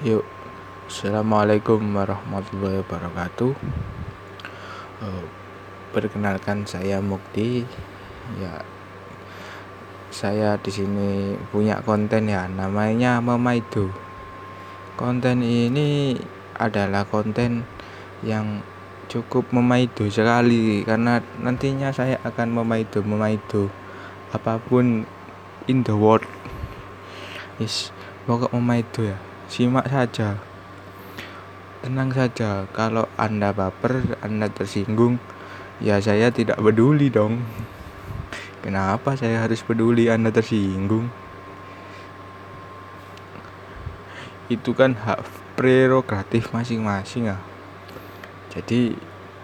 Yuk, Assalamualaikum warahmatullahi wabarakatuh. Eh, perkenalkan saya Mukti. Ya, saya di sini punya konten ya, namanya Memaido. Konten ini adalah konten yang cukup memaido sekali karena nantinya saya akan memaido memaido apa pun in the world. Is pokok memaido ya simak saja. Tenang saja, kalau Anda baper, Anda tersinggung, ya saya tidak peduli dong. Kenapa saya harus peduli Anda tersinggung? Itu kan hak prerogatif masing-masing ya. Jadi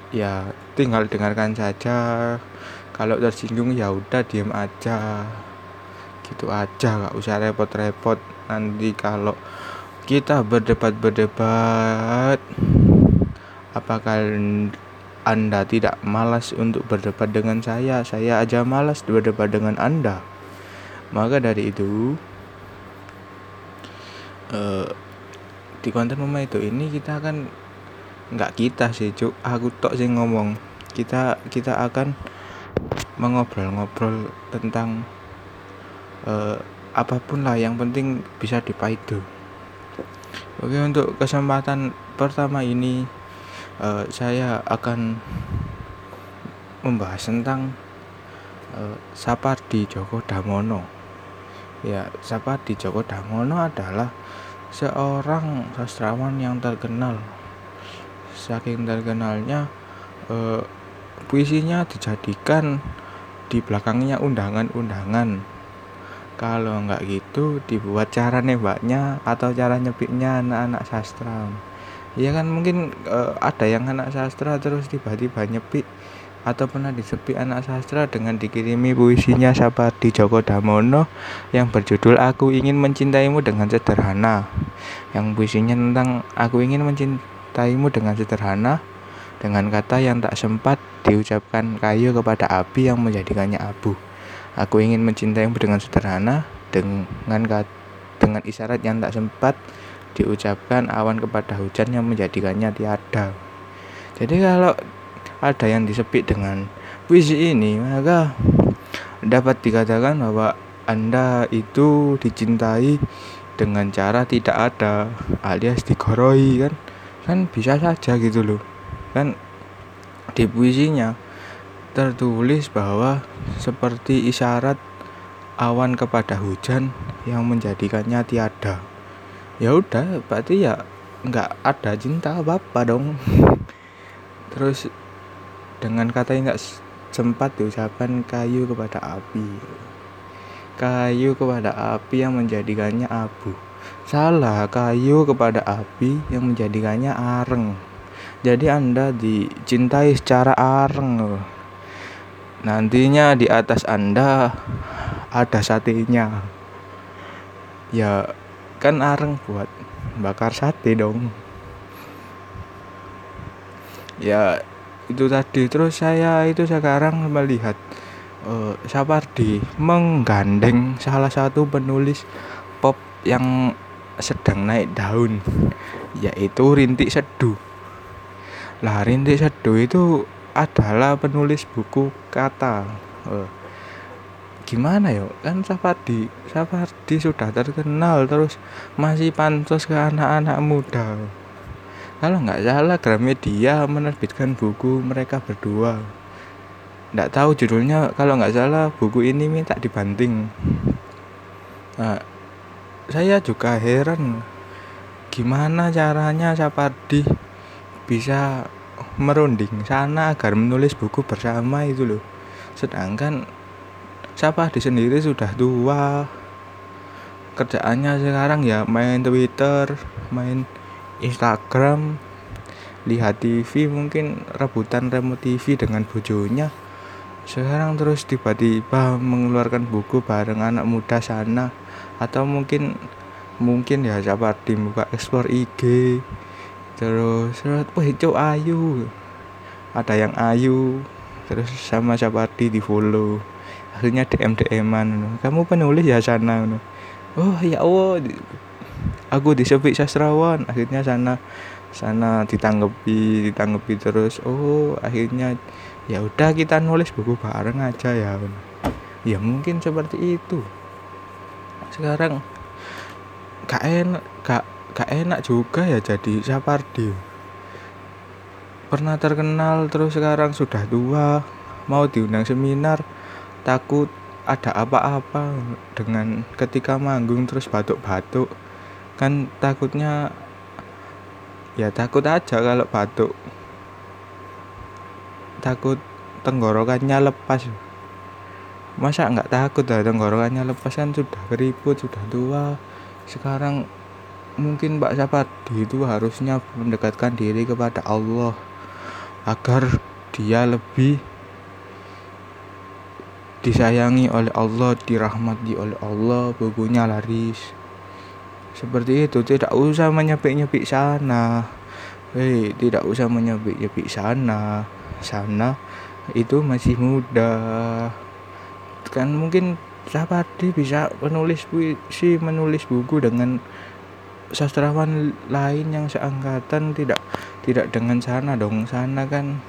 ya tinggal dengarkan saja. Kalau tersinggung ya udah diam aja. Gitu aja, gak usah repot-repot. Nanti kalau kita berdebat-berdebat. Apakah Anda tidak malas untuk berdebat dengan saya? Saya aja malas berdebat dengan Anda. Maka dari itu, uh, di konten mama itu ini kita akan nggak kita sih cuk aku tok sih ngomong kita kita akan mengobrol-ngobrol tentang uh, apa pun lah yang penting bisa dipaido Oke untuk kesempatan pertama ini uh, saya akan membahas tentang uh, Sapardi Djoko Damono. Ya, Sapardi Djoko Damono adalah seorang sastrawan yang terkenal. Saking terkenalnya uh, puisinya dijadikan di belakangnya undangan-undangan kalau nggak gitu dibuat cara nembaknya atau cara nyepiknya anak-anak sastra. Ya kan mungkin uh, ada yang anak sastra terus tiba-tiba nyepik atau pernah disepik anak sastra dengan dikirimi puisinya di Djoko Damono yang berjudul Aku Ingin Mencintaimu Dengan Sederhana. Yang puisinya tentang Aku ingin mencintaimu dengan sederhana dengan kata yang tak sempat diucapkan kayu kepada api yang menjadikannya abu Aku ingin mencintaimu dengan sederhana, dengan dengan isyarat yang tak sempat diucapkan awan kepada hujan yang menjadikannya tiada. Jadi kalau ada yang disebut dengan puisi ini, maka dapat dikatakan bahwa Anda itu dicintai dengan cara tidak ada alias digoroi kan kan bisa saja gitu loh kan di puisinya tertulis bahwa seperti isyarat awan kepada hujan yang menjadikannya tiada. Ya udah, berarti ya nggak ada cinta apa apa dong. Terus dengan kata yang nggak sempat diucapkan kayu kepada api. Kayu kepada api yang menjadikannya abu. Salah, kayu kepada api yang menjadikannya areng. Jadi Anda dicintai secara areng loh nantinya di atas anda ada satenya ya kan areng buat bakar sate dong. Ya itu tadi. Terus saya itu sekarang melihat uh, Sapardi menggandeng salah satu penulis pop yang sedang naik daun yaitu Rintik Seduh. Lah Rintik Seduh itu adalah penulis buku kata. Oh. gimana ya? Kan Sapardi Sapardi sudah terkenal terus masih pantas ke anak-anak muda. Kalau nggak salah Gramedia menerbitkan buku mereka berdua. Nggak tahu judulnya kalau nggak salah buku ini minta dibanting. Nah, saya juga heran gimana caranya Sapardi bisa merunding sana agar menulis buku bersama itu loh. Sedangkan siapa di sendiri sudah tua. Kerjaannya sekarang ya main Twitter main Instagram lihat TV mungkin rebutan remote TV dengan bojonya. Sekarang terus tiba-tiba mengeluarkan buku bareng anak muda sana. Atau mungkin mungkin ya siapa di muka ekspor IG terus wah itu ayu. Ada yang ayu terus sama Sapardi di follow. Akhirnya DM DM an kamu penulis ya sana? oh ya Allah aku disebut sastrawan. Akhirnya sana sana ditanggepi ditanggepi terus. Oh akhirnya ya udah kita nulis buku bareng aja ya ya mungkin seperti itu. Sekarang gak enak gak, gak enak juga ya jadi Sapardi. Pernah terkenal terus sekarang sudah tua mau diundang seminar takut ada apa-apa dengan ketika manggung terus batuk-batuk. Kan takutnya ya takut aja kalau batuk. Takut tenggorokannya lepas. Masa nggak takut lah tenggorokannya lepas? Kan sudah keriput sudah tua. Sekarang mungkin Mbak Sapardi itu harusnya mendekatkan diri kepada Allah agar dia lebih disayangi oleh Allah, dirahmati oleh Allah, bukunya laris. Seperti itu, tidak usah menyepik-nyepik sana. Hei, tidak usah menyepik-nyepik sana. Sana itu masih muda. Kan mungkin Sapardi bisa menulis puisi, menulis buku dengan sastrawan lain yang seangkatan tidak tidak dengan sana dong. Sana kan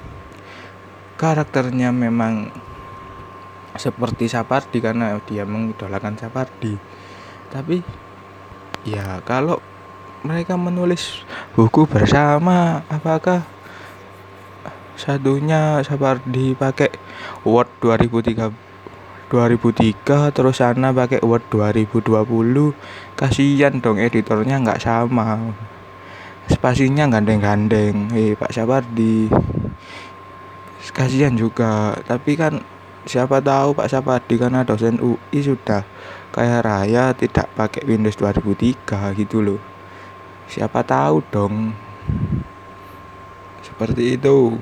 karakternya memang seperti Sapardi karena dia mengidolakan Sapardi. Tapi ya kalau mereka menulis buku bersama apakah satunya Sapardi pakai Word 2003 2003 terus sana pakai Word 2020 kasihan dong editornya nggak sama. Spasinya gandeng-gandeng. Eh Pak Sapardi. Kasihan juga. Tapi kan siapa tahu Pak Sapardi karena dosen UI sudah kaya raya tidak pakai Windows 2003 gitu loh. Siapa tahu dong. Seperti itu.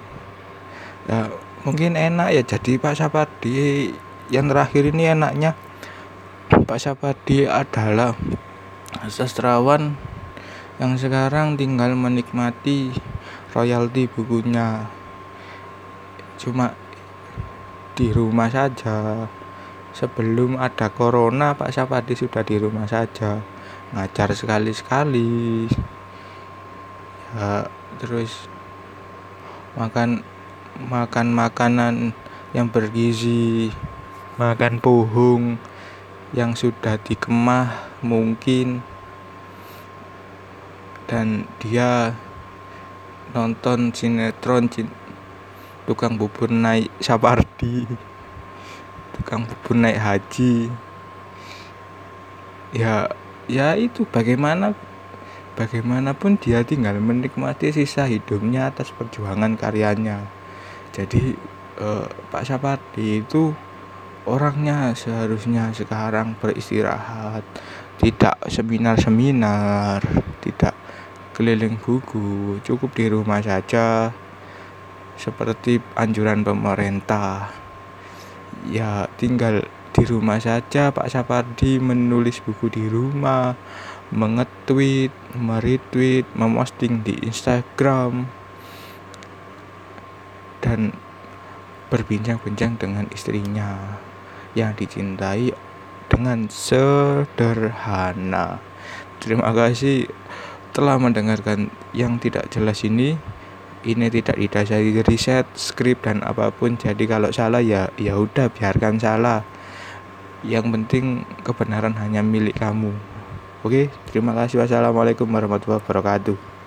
Ya mungkin enak ya jadi Pak Sapardi yang terakhir ini enaknya Pak Sapardi adalah sastrawan yang sekarang tinggal menikmati royalti bukunya cuma di rumah saja. Sebelum ada corona, Pak Sapadi sudah di rumah saja. Ngajar sekali-sekali. Ya, terus makan makan makanan yang bergizi, makan pohong yang sudah dikemah mungkin. Dan dia nonton sinetron tukang bubur naik Sapardi. Tukang bubur naik haji. Ya ya itu bagaimana bagaimanapun dia tinggal menikmati sisa hidupnya atas perjuangan karyanya. Jadi eh, Pak Sapardi itu orangnya seharusnya sekarang beristirahat. Tidak seminar-seminar tidak keliling buku cukup di rumah saja. Seperti anjuran pemerintah. Ya, tinggal di rumah saja. Pak Sapardi menulis buku di rumah, mengetweet, meretweet, memosting di Instagram dan berbincang-bincang dengan istrinya yang dicintai dengan sederhana. Terima kasih telah mendengarkan yang tidak jelas ini ini tidak didasari riset, skrip dan apa pun. Jadi kalau salah ya ya udah biarkan salah. Yang penting kebenaran hanya milik kamu. Oke, terima kasih. Wassalamualaikum warahmatullahi wabarakatuh.